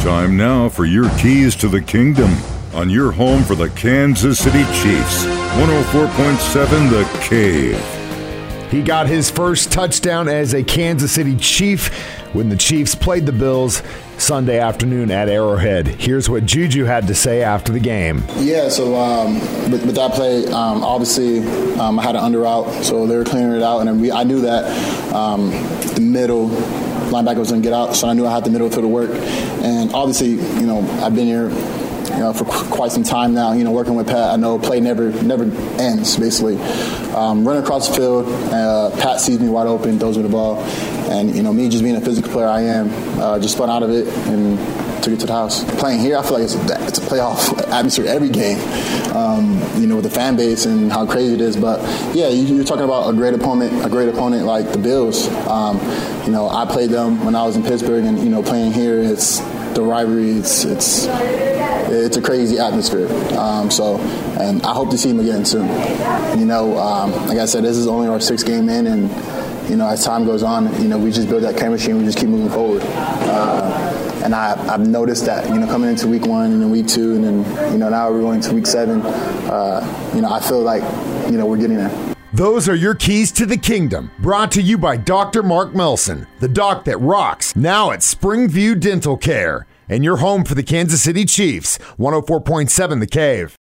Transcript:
Time now for your keys to the kingdom on your home for the Kansas City Chiefs. 104.7 The Cave. He got his first touchdown as a Kansas City Chief when the Chiefs played the Bills Sunday afternoon at Arrowhead. Here's what Juju had to say after the game. Yeah, so um, with, with, that play, um, obviously um, I had an under route, so they were clearing it out, and we, I knew that um, the middle linebacker was going to get out, so I knew I had the middle to the work. And obviously, you know, I've been here you know, for quite some time now. You know, working with Pat, I know play never never ends. Basically, um, running across the field, uh, Pat sees me wide open, throws me the ball, and you know, me just being a physical player I am, uh, just spun out of it and took it to the house. Playing here, I feel like it's a, it's a playoff atmosphere every game. Um, you know, with the fan base and how crazy it is. But yeah, you, are talking about a great opponent, a great opponent like the Bills. Um, you know, I played them when I was in Pittsburgh, and you know, playing here, it's the rivalry. It's it's it's a crazy atmosphere. Um, so, and I hope to see him again soon. You know, um, like I said, this is only our sixth game in, and you know, as time goes on, you know, we just build that chemistry and we just keep moving forward. Uh, and I, have noticed that, you know, coming into week one and then week two, and then, you know, now we're going to week seven, uh, you know, I feel like, you know, we're getting there. Those are your keys to the kingdom. Brought to you by Dr. Mark Melson, the doc that rocks, now at Springview Dental Care, and your home for the Kansas City Chiefs, 104.7 The Cave.